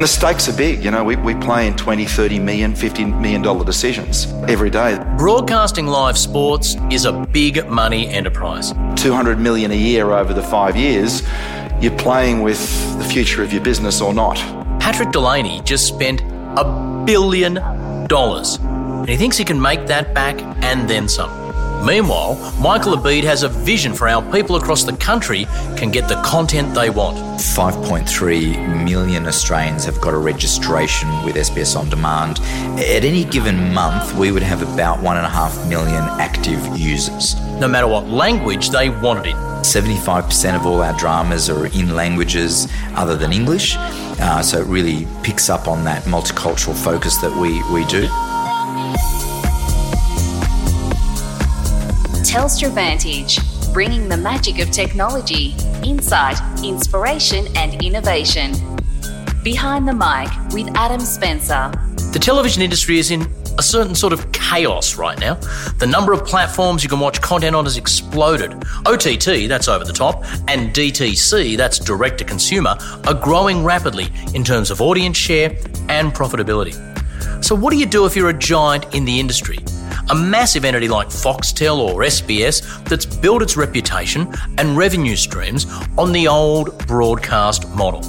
The stakes are big. You know, we, we play in 20, 30 million, 50 million dollar decisions every day. Broadcasting live sports is a big money enterprise. 200 million a year over the five years. You're playing with the future of your business or not. Patrick Delany just spent a billion dollars, and he thinks he can make that back and then some. Meanwhile, Michael Ebeid has a vision for how people across the country can get the content they want. 5.3 million Australians have got a registration with SBS On Demand. At any given month, we would have about 1.5 million active users. No matter what language they want it in. 75% of all our dramas are in languages other than English, uh, so it really picks up on that multicultural focus that we, we do. Telstra Vantage, bringing the magic of technology, insight, inspiration, and innovation. Behind the mic with Adam Spencer. The television industry is in a certain sort of chaos right now. The number of platforms you can watch content on has exploded. OTT, that's over the top, and DTC, that's direct to consumer, are growing rapidly in terms of audience share and profitability. So, what do you do if you're a giant in the industry? A massive entity like Foxtel or SBS that's built its reputation and revenue streams on the old broadcast model.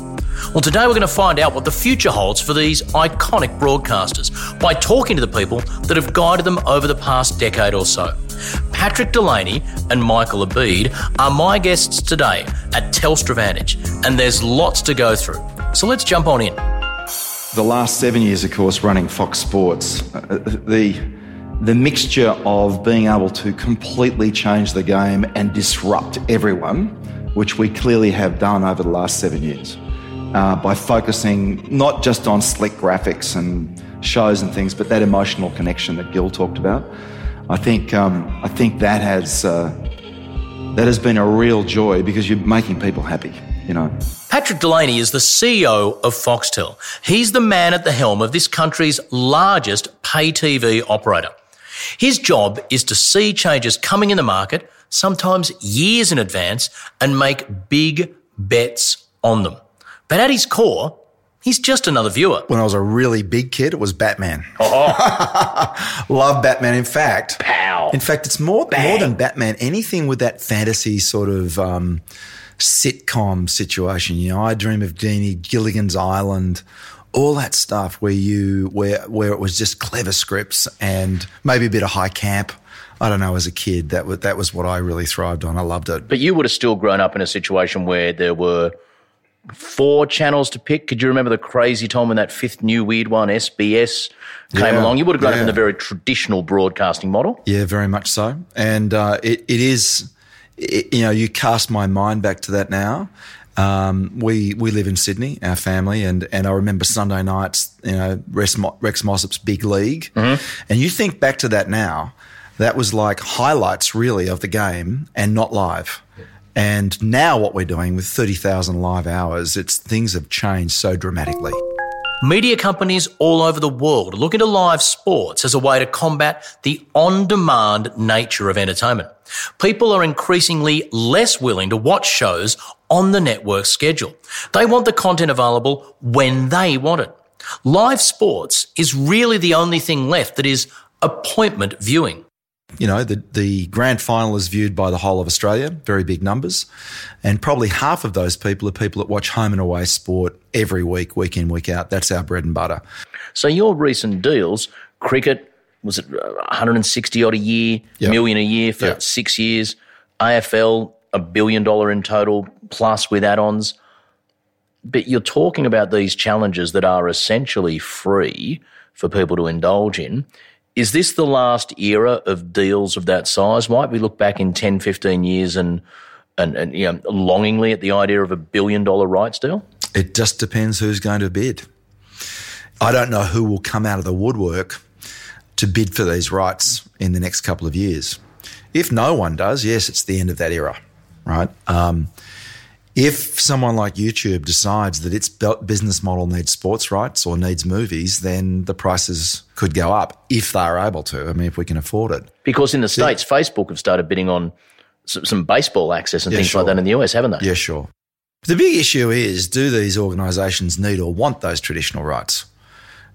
Well, today we're going to find out what the future holds for these iconic broadcasters by talking to the people that have guided them over the past decade or so. Patrick Delany and Michael Ebeid are my guests today at Telstra Vantage, and there's lots to go through. So let's jump on in. The last seven years, of course, running Fox Sports, uh, the the mixture of being able to completely change the game and disrupt everyone, which we clearly have done over the last seven years, uh, by focusing not just on slick graphics and shows and things, but that emotional connection that Gil talked about. I think um, I think that has uh, that has been a real joy because you're making people happy. You know. Patrick Delany is the CEO of Foxtel. He's the man at the helm of this country's largest pay TV operator. His job is to see changes coming in the market, sometimes years in advance, and make big bets on them. But at his core, he's just another viewer. When I was a really big kid, it was Batman. Oh. Love Batman. In fact, Pow. in fact, it's more Bang. more than Batman. Anything with that fantasy sort of um, sitcom situation. You know, I dream of Jeannie Gilligan's Island. All that stuff where you where where it was just clever scripts and maybe a bit of high camp. I don't know. As a kid, that was that was what I really thrived on. I loved it. But you would have still grown up in a situation where there were four channels to pick. Could you remember the crazy time when that fifth new weird one, SBS, came Yeah, along? You would have grown up in yeah. the very traditional broadcasting model. Yeah, very much so. And uh, it, it is, it, you know, you cast my mind back to that now. Um, we we live in Sydney, our family, and and I remember Sunday nights, you know, Rex, Mo- Rex Mossop's big league, and you think back to that now, that was like highlights really of the game and not live. And now what we're doing with thirty thousand live hours, it's things have changed so dramatically. Media companies all over the world are looking to live sports as a way to combat the on demand nature of entertainment. People are increasingly less willing to watch shows on the network schedule. They want the content available when they want it. Live sports is really the only thing left that is appointment viewing. You know, the, the grand final is viewed by the whole of Australia, very big numbers. And probably half of those people are people that watch home and away sport every week, week in, week out. That's our bread and butter. So your recent deals, cricket, was it uh, 160 odd a year, Yep. million a year for Yep. six years, AFL, a billion dollar in total, plus with add-ons. But you're talking about these challenges that are essentially free for people to indulge in. Is this the last era of deals of that size? Might we look back in 10, 15 years and, and, and you know, longingly at the idea of a billion dollar rights deal? It just depends who's going to bid. I don't know who will come out of the woodwork to bid for these rights in the next couple of years. If no one does, yes, it's the end of that era, right? Um, if someone like YouTube decides that its business model needs sports rights or needs movies, then the prices could go up if they're able to. I mean, if we can afford it. Because in the States, Facebook have started bidding on some, some baseball access and Yeah, things sure. like that in the US, haven't they? Yeah, sure. The big issue is do these organisations need or want those traditional rights?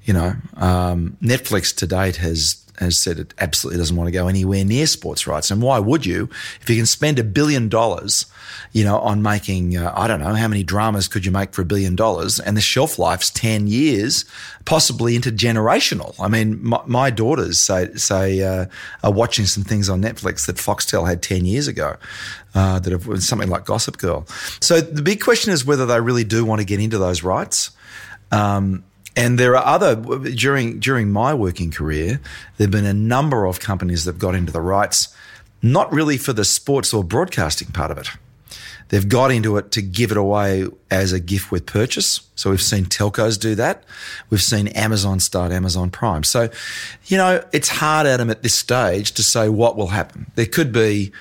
You know, um, Netflix to date has has said it absolutely doesn't want to go anywhere near sports rights. And why would you? If you can spend a billion dollars, you know, on making, uh, I don't know, how many dramas could you make for a billion dollars? And the shelf life's 10 years, possibly intergenerational. I mean, my, my daughters say, say, uh, are watching some things on Netflix that Foxtel had 10 years ago. Uh, that have something like Gossip Girl. So the big question is whether they really do want to get into those rights. Um, and there are other during during my working career, there've been a number of companies that have got into the rights, not really for the sports or broadcasting part of it. They've got into it to give it away as a gift with purchase. So we've seen telcos do that. We've seen Amazon start Amazon Prime. So, you know, it's hard, Adam, at this stage to say what will happen. There could be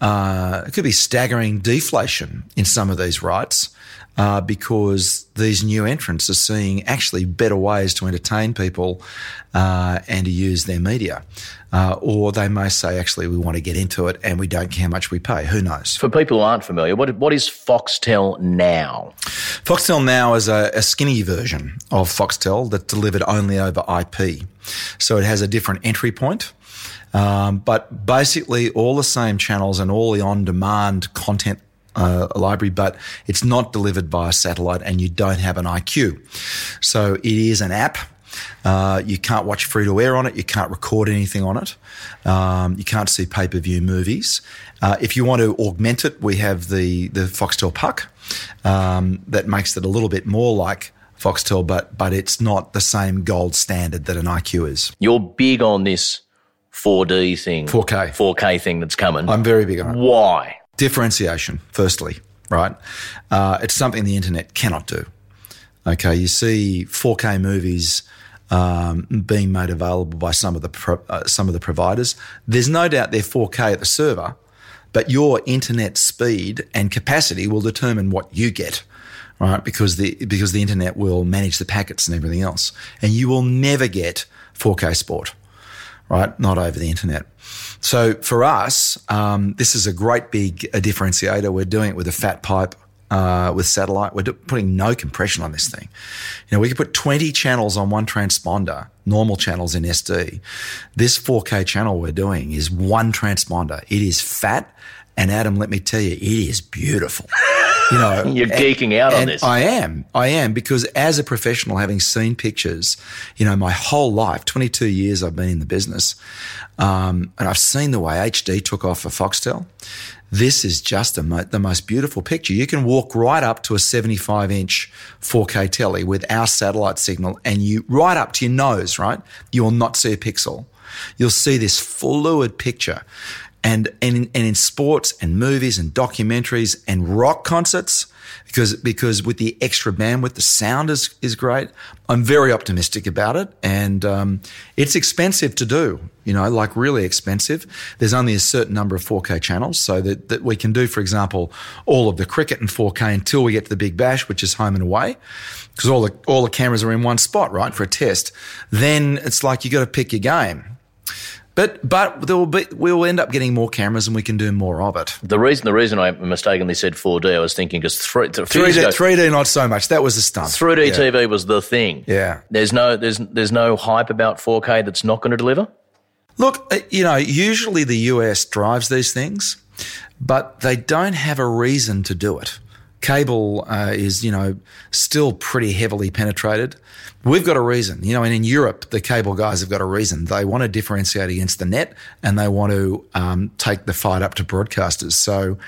uh, it could be staggering deflation in some of these rights uh, because these new entrants are seeing actually better ways to entertain people uh, and to use their media. Uh, or they may say, actually, we want to get into it and we don't care how much we pay. Who knows? For people who aren't familiar, what, what is Foxtel Now? Foxtel Now is a, a skinny version of Foxtel that's delivered only over IP. So it has a different entry point. Um, but basically, all the same channels and all the on demand content uh, a library, but it's not delivered by a satellite and you don't have an IQ. So it is an app. Uh, you can't watch free to air on it. You can't record anything on it. Um, you can't see pay per view movies. Uh, if you want to augment it, we have the the Foxtel Puck um, that makes it a little bit more like Foxtel, but but it's not the same gold standard that an IQ is. You're big on this 4D thing, 4K, 4K thing that's coming. I'm very big on it. Why? Differentiation, firstly, right? Uh, it's something the internet cannot do. Okay, you see 4K movies um, being made available by some of the pro- uh, some of the providers. There's no doubt they're 4K at the server, but your internet speed and capacity will determine what you get, right? Because the because the internet will manage the packets and everything else, and you will never get 4K sport, right? Not over the internet. So for us, um, this is a great big a differentiator. We're doing it with a fat pipe. Uh, with satellite, we're putting no compression on this thing. You know, we could put 20 channels on one transponder, normal channels in SD. This 4K channel we're doing is one transponder. It is fat. And Adam, let me tell you, it is beautiful. You know, you're geeking out on this. I am, I am, because as a professional, having seen pictures, you know, my whole life, 22 years I've been in the business, um, and I've seen the way HD took off for Foxtel. This is just mo- the most beautiful picture. You can walk right up to a 75 inch 4K telly with our satellite signal, and you right up to your nose, right? You will not see a pixel. You'll see this fluid picture and, and, in, and in sports and movies and documentaries and rock concerts, because, because with the extra bandwidth, the sound is, is great. I'm very optimistic about it. And, um, it's expensive to do, you know, like really expensive. There's only a certain number of 4K channels so that, that we can do, for example, all of the cricket in 4K until we get to the big bash, which is home and away. Because all the, all the cameras are in one spot, right, for a test. Then it's like you got to pick your game. But but there will be we will end up getting more cameras and we can do more of it. The reason the reason I mistakenly said 4D, I was thinking because 3, 3D, 3D not so much. That was a stunt. 3D yeah. TV was the thing. Yeah. There's no there's there's no hype about 4K that's not going to deliver. Look, uh, you know, usually the US drives these things, but they don't have a reason to do it. Cable uh, is, you know, still pretty heavily penetrated. We've got a reason, you know, and in Europe, the cable guys have got a reason. They want to differentiate against the net and they want to um, take the fight up to broadcasters. So,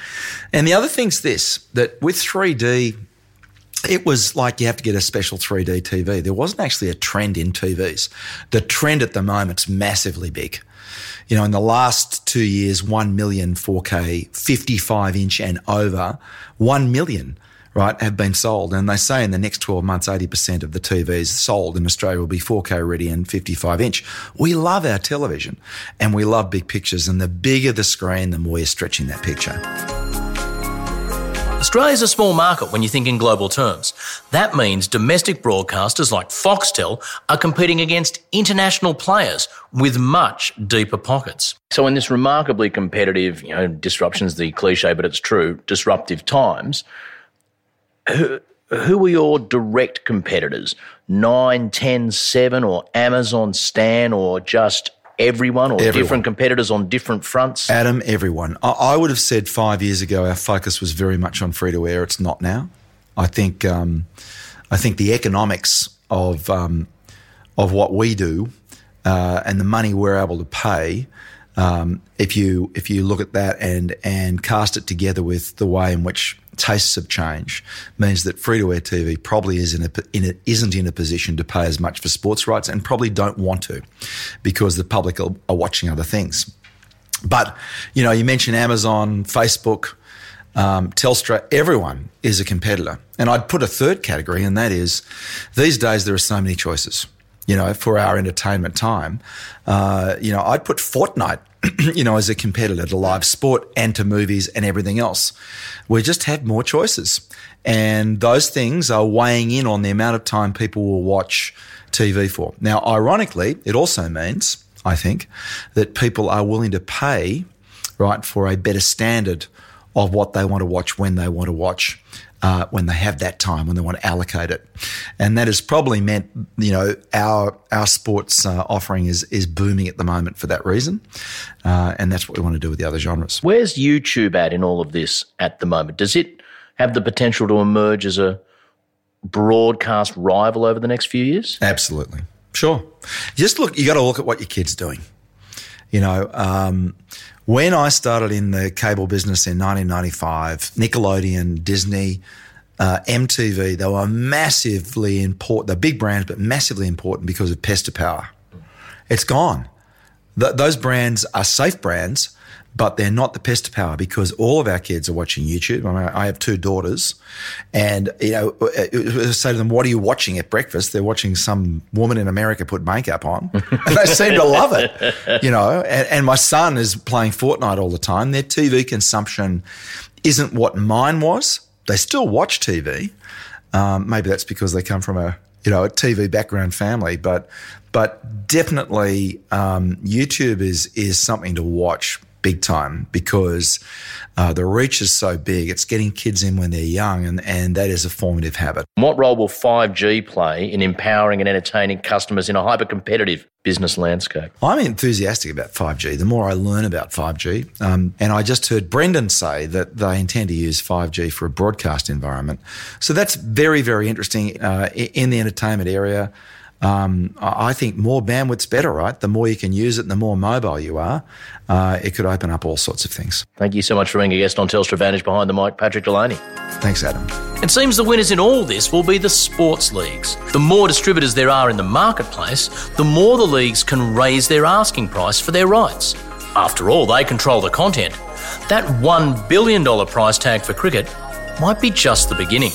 and the other thing's this that with 3D, it was like you have to get a special 3D TV. There wasn't actually a trend in TVs. The trend at the moment's massively big. You know, in the last two years, 1 million 4K, 55 inch and over, 1 million right, have been sold. And they say in the next 12 months, 80% of the TVs sold in Australia will be 4K ready and 55 inch. We love our television and we love big pictures. And the bigger the screen, the more you're stretching that picture. Australia's a small market when you think in global terms. That means domestic broadcasters like Foxtel are competing against international players with much deeper pockets. So in this remarkably competitive, you know, disruptions the cliche, but it's true, disruptive times, who, who were your direct competitors? 9, 10, 7 or Amazon Stan or just everyone or Everyone. different competitors on different fronts? Adam, everyone. I, I would have said five years ago our focus was very much on free to air. It's not now. I think um, I think the economics of um, of what we do uh, and the money we're able to pay. Um, if you if you look at that and and cast it together with the way in which tastes have changed, means that free to air TV probably is in a, in a, isn't in a position to pay as much for sports rights and probably don't want to, because the public are, are watching other things. But you know, you mentioned Amazon, Facebook, um, Telstra. Everyone is a competitor, and I'd put a third category, and that is these days there are so many choices. You know, for our entertainment time, uh, you know, I'd put Fortnite, you know, as a competitor to live sport and to movies and everything else. We just have more choices, and those things are weighing in on the amount of time people will watch TV for. Now, ironically, it also means, I think, that people are willing to pay, right, for a better standard of what they want to watch when they want to watch. Uh, when they have that time, when they want to allocate it, and that has probably meant, you know, our our sports uh, offering is is booming at the moment for that reason, uh, and that's what we want to do with the other genres. Where's YouTube at in all of this at the moment? Does it have the potential to emerge as a broadcast rival over the next few years? Absolutely. Sure. Just look, you got to look at what your kid's doing. You know, um, when I started in the cable business in 1995, Nickelodeon, Disney, uh, MTV, they were massively important. They're big brands, but massively important because of Pester Power. It's gone. Th- those brands are safe brands, but they're not the pest Power because all of our kids are watching YouTube. I, mean, I have two daughters, and you know, I say to them, "What are you watching at breakfast?" They're watching some woman in America put makeup on, and they seem to love it. You know, and, and my son is playing Fortnite all the time. Their TV consumption isn't what mine was. They still watch TV. Um, maybe that's because they come from a you know a TV background family, but but definitely um, YouTube is is something to watch big time because uh, the reach is so big. It's getting kids in when they're young, and, and that is a formative habit. What role will 5G play in empowering and entertaining customers in a hyper competitive business landscape? I'm enthusiastic about 5G. The more I learn about 5G, um, and I just heard Brendan say that they intend to use 5G for a broadcast environment. So that's very, very interesting uh, in the entertainment area. Um, I think more bandwidth's better, right? The more you can use it, the more mobile you are. Uh, it could open up all sorts of things. Thank you so much for being a guest on Telstra Vantage Behind the Mic, Patrick Delany. Thanks, Adam. It seems the winners in all this will be the sports leagues. The more distributors there are in the marketplace, the more the leagues can raise their asking price for their rights. After all, they control the content. That $1 billion price tag for cricket might be just the beginning.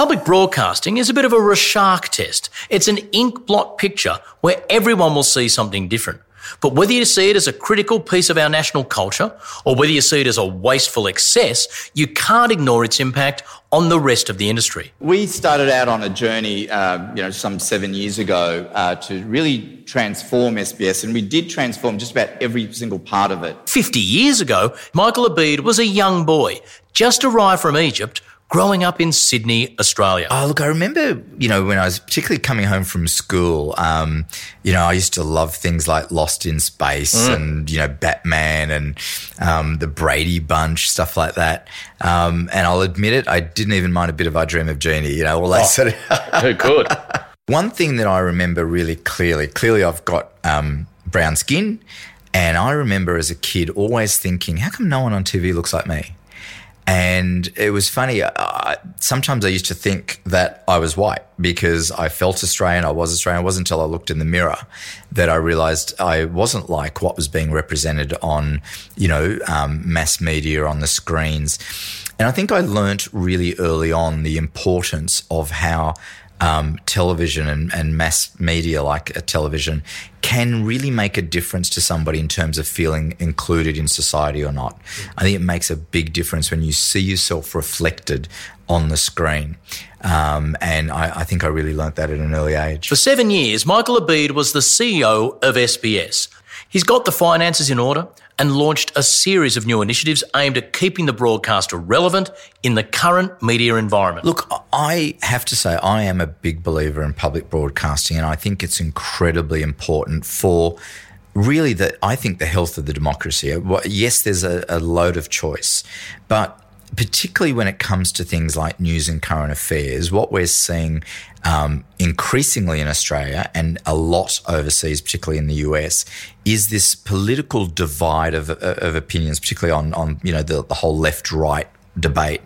Public broadcasting is a bit of a Rorschach test. It's an ink blot picture where everyone will see something different. But whether you see it as a critical piece of our national culture or whether you see it as a wasteful excess, you can't ignore its impact on the rest of the industry. We started out on a journey, uh, you know, some seven years ago uh, to really transform SBS, and we did transform just about every single part of it. 50 years ago, Michael Ebeid was a young boy, just arrived from Egypt, growing up in Sydney, Australia. Oh, look, I remember, you know, when I was particularly coming home from school, um, you know, I used to love things like Lost in Space and, you know, Batman and um, the Brady Bunch, stuff like that. Um, and I'll admit it, I didn't even mind a bit of I Dream of Jeannie, you know, all that sort of. Who could? One thing that I remember really clearly, clearly I've got um, brown skin, and I remember as a kid always thinking, how come no one on TV looks like me? And it was funny. Uh, sometimes I used to think that I was white because I felt Australian. I was Australian. It wasn't until I looked in the mirror that I realized I wasn't like what was being represented on, you know, um, mass media on the screens. And I think I learnt really early on the importance of how um, television and, and, mass media like a television can really make a difference to somebody in terms of feeling included in society or not. I think it makes a big difference when you see yourself reflected on the screen. Um, and I, I, think I really learnt that at an early age. For seven years, Michael Ebeid was the CEO of SBS. He's got the finances in order, and launched a series of new initiatives aimed at keeping the broadcaster relevant in the current media environment. Look, I have to say, I am a big believer in public broadcasting, and I think it's incredibly important for really the I think the health of the democracy. Yes, there's a, a load of choice, but particularly when it comes to things like news and current affairs, what we're seeing um, increasingly in Australia and a lot overseas, particularly in the US, is this political divide of, of opinions, particularly on, on you know the, the whole left-right debate.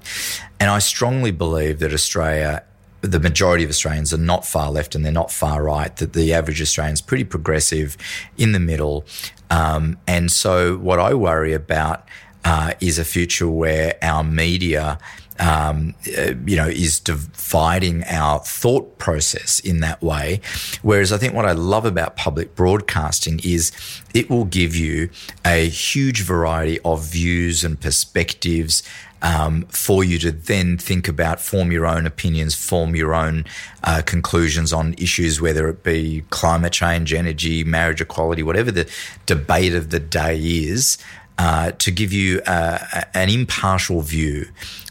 And I strongly believe that Australia the majority of Australians are not far left and they're not far right, that the average Australian is pretty progressive in the middle. Um, and so, what I worry about uh, is a future where our media, um, uh, you know, is dividing our thought process in that way. Whereas I think what I love about public broadcasting is it will give you a huge variety of views and perspectives. Um, for you to then think about, form your own opinions, form your own uh, conclusions on issues, whether it be climate change, energy, marriage equality, whatever the debate of the day is uh, to give you uh, an impartial view,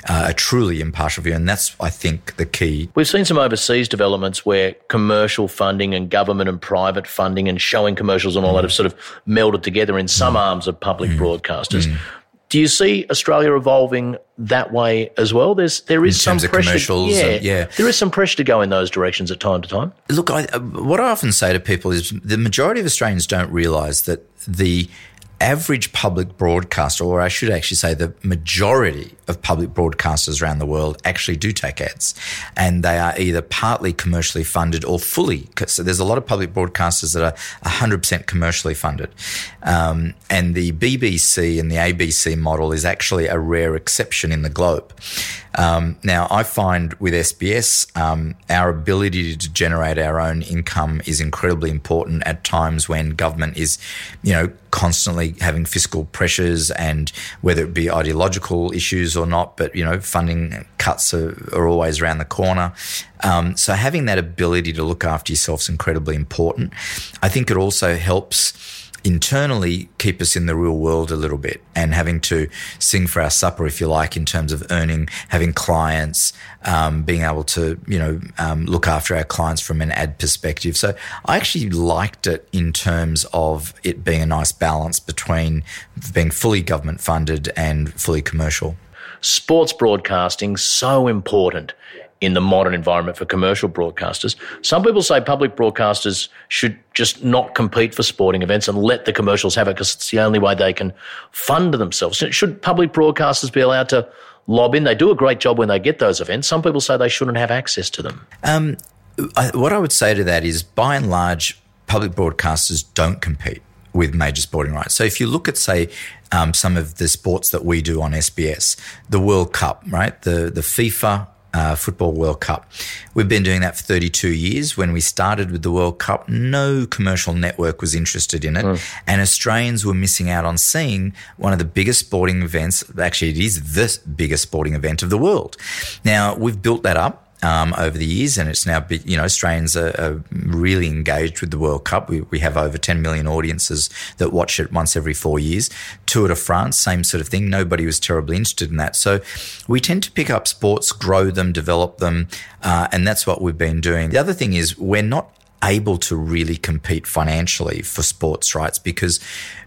uh, a truly impartial view. And that's, I think, the key. We've seen some overseas developments where commercial funding and government and private funding and showing commercials and all mm. that have sort of melded together in some mm. arms of public mm. broadcasters. Mm. Do you see Australia evolving that way as well? There's there is some pressure. Yeah, and, yeah, there is some pressure to go in those directions at time to time. Look, I, what I often say to people is the majority of Australians don't realise that the average public broadcaster, or I should actually say the majority of public broadcasters around the world actually do take ads. And they are either partly commercially funded or fully. So there's a lot of public broadcasters that are 100% commercially funded. Um, and the BBC and the ABC model is actually a rare exception in the globe. Um, now, I find with SBS, um, our ability to generate our own income is incredibly important at times when government is, you know, constantly having fiscal pressures and whether it be ideological issues or not, but, you know, funding cuts are, are always around the corner. Um, so having that ability to look after yourself is incredibly important. I think it also helps internally keep us in the real world a little bit and having to sing for our supper, if you like, in terms of earning, having clients, um, being able to, you know, um, look after our clients from an ad perspective. So I actually liked it in terms of it being a nice balance between being fully government funded and fully commercial. Sports broadcasting so important in the modern environment for commercial broadcasters. Some people say public broadcasters should just not compete for sporting events and let the commercials have it because it's the only way they can fund themselves. Should public broadcasters be allowed to lob in? They do a great job when they get those events. Some people say they shouldn't have access to them. Um, I, what I would say to that is, by and large, public broadcasters don't compete with major sporting rights. So if you look at, say, um, some of the sports that we do on SBS, the World Cup, right? The the FIFA uh, Football World Cup. We've been doing that for 32 years. When we started with the World Cup, no commercial network was interested in it. Mm. And Australians were missing out on seeing one of the biggest sporting events. Actually, it is the biggest sporting event of the world. Now, we've built that up um, over the years, and it's now you know Australians are, are, really engaged with the World Cup. We, we have over 10 million audiences that watch it once every four years. Tour de France, same sort of thing. Nobody was terribly interested in that, so we tend to pick up sports, grow them, develop them, uh, and that's what we've been doing. The other thing is we're not able to really compete financially for sports rights because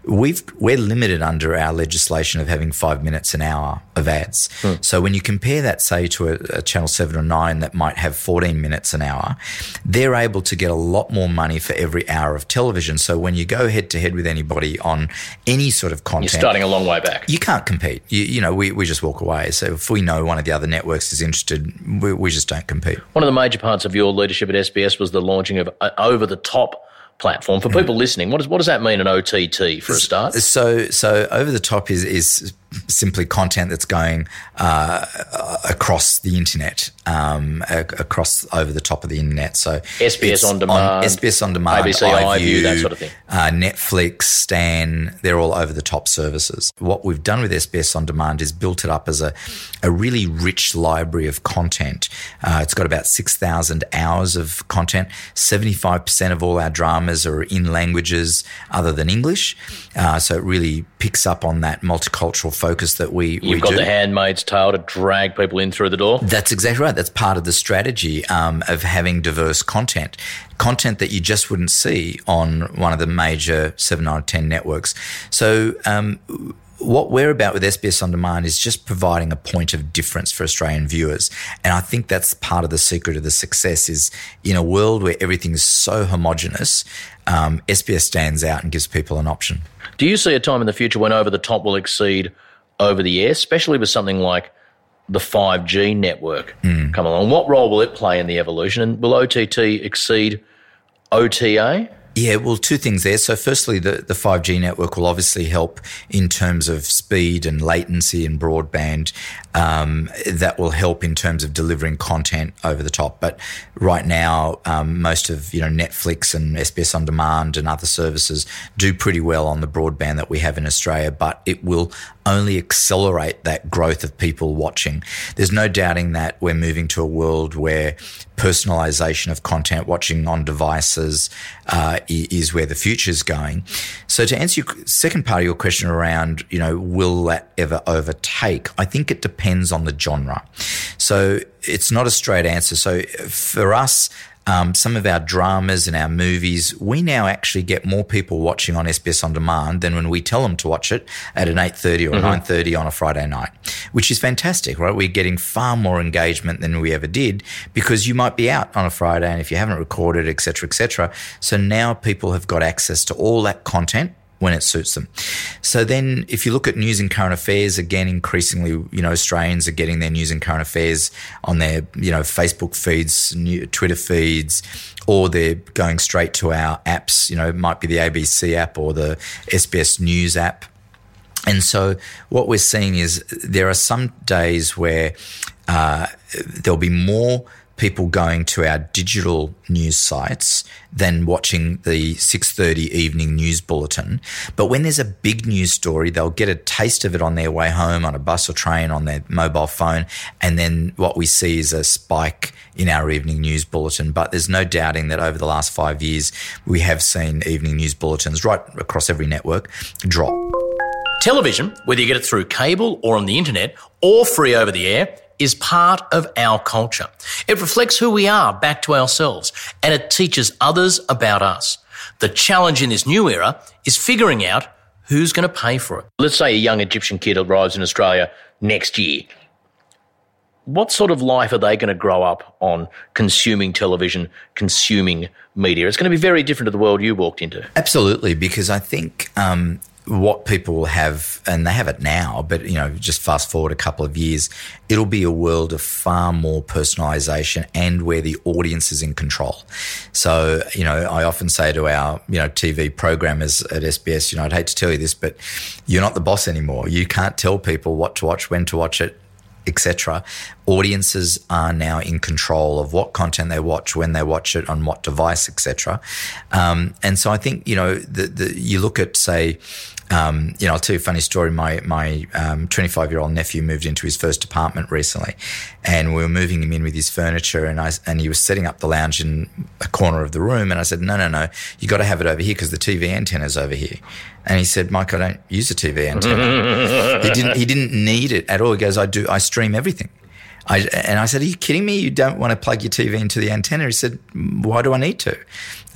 we've we're limited under our legislation of having five minutes an hour of ads. Hmm. So when you compare that, say, to a, a, channel seven or nine that might have 14 minutes an hour, they're able to get a lot more money for every hour of television. So when you go head to head with anybody on any sort of content, you're starting a long way back. You can't compete. You, you know, we, we just walk away. So if we know one of the other networks is interested, we, we just don't compete. One of the major parts of your leadership at SBS was the launching of Uh, over the top platform. For people listening, what does what does that mean an OTT for a start? So so over the top is is simply content that's going uh, across the internet, um, across over the top of the internet. So SBS on demand, on, SBS on demand, ABC iView, iView, that sort of thing. Uh, Netflix, Stan, they're all over the top services. What we've done with SBS on demand is built it up as a, a really rich library of content. Uh, it's got about six thousand hours of content. Seventy five percent of all our dramas are in languages other than English, uh, so it really picks up on that multicultural focus that we You've we got do. the handmaid's tale to drag people in through the door. That's exactly right. That's part of the strategy um, of having diverse content, content that you just wouldn't see on one of the major seven, out of ten networks. So. Um, what we're about with SBS On Demand is just providing a point of difference for Australian viewers. And I think that's part of the secret of the success is in a world where everything is so homogenous, um, SBS stands out and gives people an option. Do you see a time in the future when over the top will exceed over the air, especially with something like the 5G network mm. come along? What role will it play in the evolution? And will OTT exceed OTA? Yeah, well, two things there. So, firstly, the, the 5G network will obviously help in terms of speed and latency and broadband. Um, that will help in terms of delivering content over the top. But right now, um, most of you know Netflix and SBS on Demand and other services do pretty well on the broadband that we have in Australia. But it will only accelerate that growth of people watching. There's no doubting that we're moving to a world where personalization of content, watching on devices, uh, is where the future is going. So to answer your second part of your question around, you know, will that ever overtake? I think it depends on the genre. So it's not a straight answer. So for us, um, some of our dramas and our movies, we now actually get more people watching on SBS On Demand than when we tell them to watch it at an 8.30 or mm-hmm. 9.30 on a Friday night, which is fantastic, right? We're getting far more engagement than we ever did because you might be out on a Friday and if you haven't recorded, et cetera, et cetera. So now people have got access to all that content when it suits them. So then if you look at news and current affairs, again, increasingly, you know, Australians are getting their news and current affairs on their, you know, Facebook feeds, Twitter feeds, or they're going straight to our apps, you know, it might be the ABC app or the SBS News app. And so what we're seeing is there are some days where uh, there'll be more people going to our digital news sites than watching the 6:30 evening news bulletin. But when there's a big news story, they'll get a taste of it on their way home on a bus or train on their mobile phone, and then what we see is a spike in our evening news bulletin. But there's no doubting that over the last 5 years we have seen evening news bulletins right across every network drop. Television, whether you get it through cable or on the internet or free over the air, is part of our culture. It reflects who we are back to ourselves and it teaches others about us. The challenge in this new era is figuring out who's going to pay for it. Let's say a young Egyptian kid arrives in Australia next year. What sort of life are they going to grow up on consuming television, consuming media? It's going to be very different to the world you walked into. Absolutely, because I think um, what people have, and they have it now, but you know, just fast forward a couple of years, it'll be a world of far more personalization and where the audience is in control. So, you know, I often say to our, you know, TV programmers at SBS, you know, I'd hate to tell you this, but you're not the boss anymore. You can't tell people what to watch, when to watch it, etc. Audiences are now in control of what content they watch, when they watch it, on what device, etc. Um, and so I think you know the, the you look at say um, you know, I'll tell you a funny story. My my 25 um, year old nephew moved into his first apartment recently, and we were moving him in with his furniture, and I and he was setting up the lounge in a corner of the room, and I said, no, no, no, you got to have it over here because the TV antenna's over here. And he said, Mike, I don't use a TV antenna. he didn't he didn't need it at all. He goes, I do, I stream everything. I, and I said, "Are you kidding me? You don't want to plug your TV into the antenna?" He said, "Why do I need to?"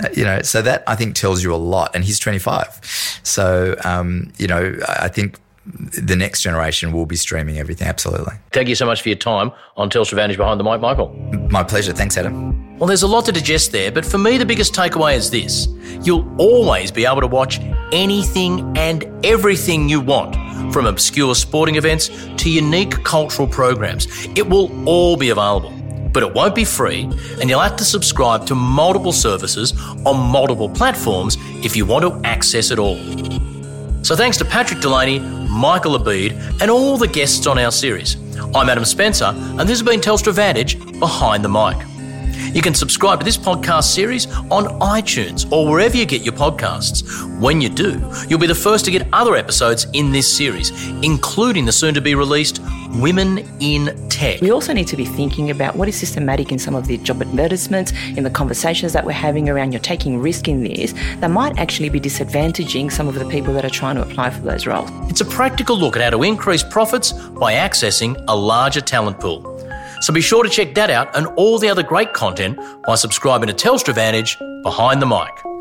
Uh, you know, so that I think tells you a lot. And he's 25, so um, you know, I think the next generation will be streaming everything. Absolutely. Thank you so much for your time on Telstra Vantage Behind the Mic, Michael. My pleasure. Thanks, Adam. Well, there's a lot to digest there, but for me, the biggest takeaway is this you'll always be able to watch anything and everything you want, from obscure sporting events to unique cultural programs. It will all be available. But it won't be free, and you'll have to subscribe to multiple services on multiple platforms if you want to access it all. So thanks to Patrick Delany, Michael Ebeid, and all the guests on our series. I'm Adam Spencer, and this has been Telstra Vantage Behind the Mic. You can subscribe to this podcast series on iTunes or wherever you get your podcasts. When you do, you'll be the first to get other episodes in this series, including the soon to be released Women in Tech. We also need to be thinking about what is systematic in some of the job advertisements, in the conversations that we're having around you're taking risk in this, that might actually be disadvantaging some of the people that are trying to apply for those roles. It's a practical look at how to increase profits by accessing a larger talent pool. So be sure to check that out and all the other great content by subscribing to Telstra Vantage Behind the Mic.